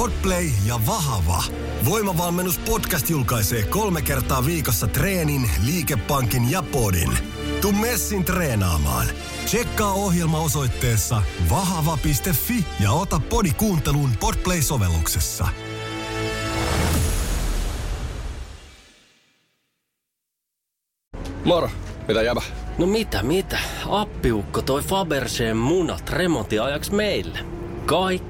Podplay ja Vahava. Voimavalmennus podcast julkaisee kolme kertaa viikossa treenin, liikepankin ja podin. Tu messin treenaamaan. Tsekkaa ohjelma osoitteessa vahava.fi ja ota podi kuunteluun Podplay-sovelluksessa. Moro, mitä jäbä? No mitä, mitä? Appiukko toi Faberseen munat remontiajaksi meille. Kaikki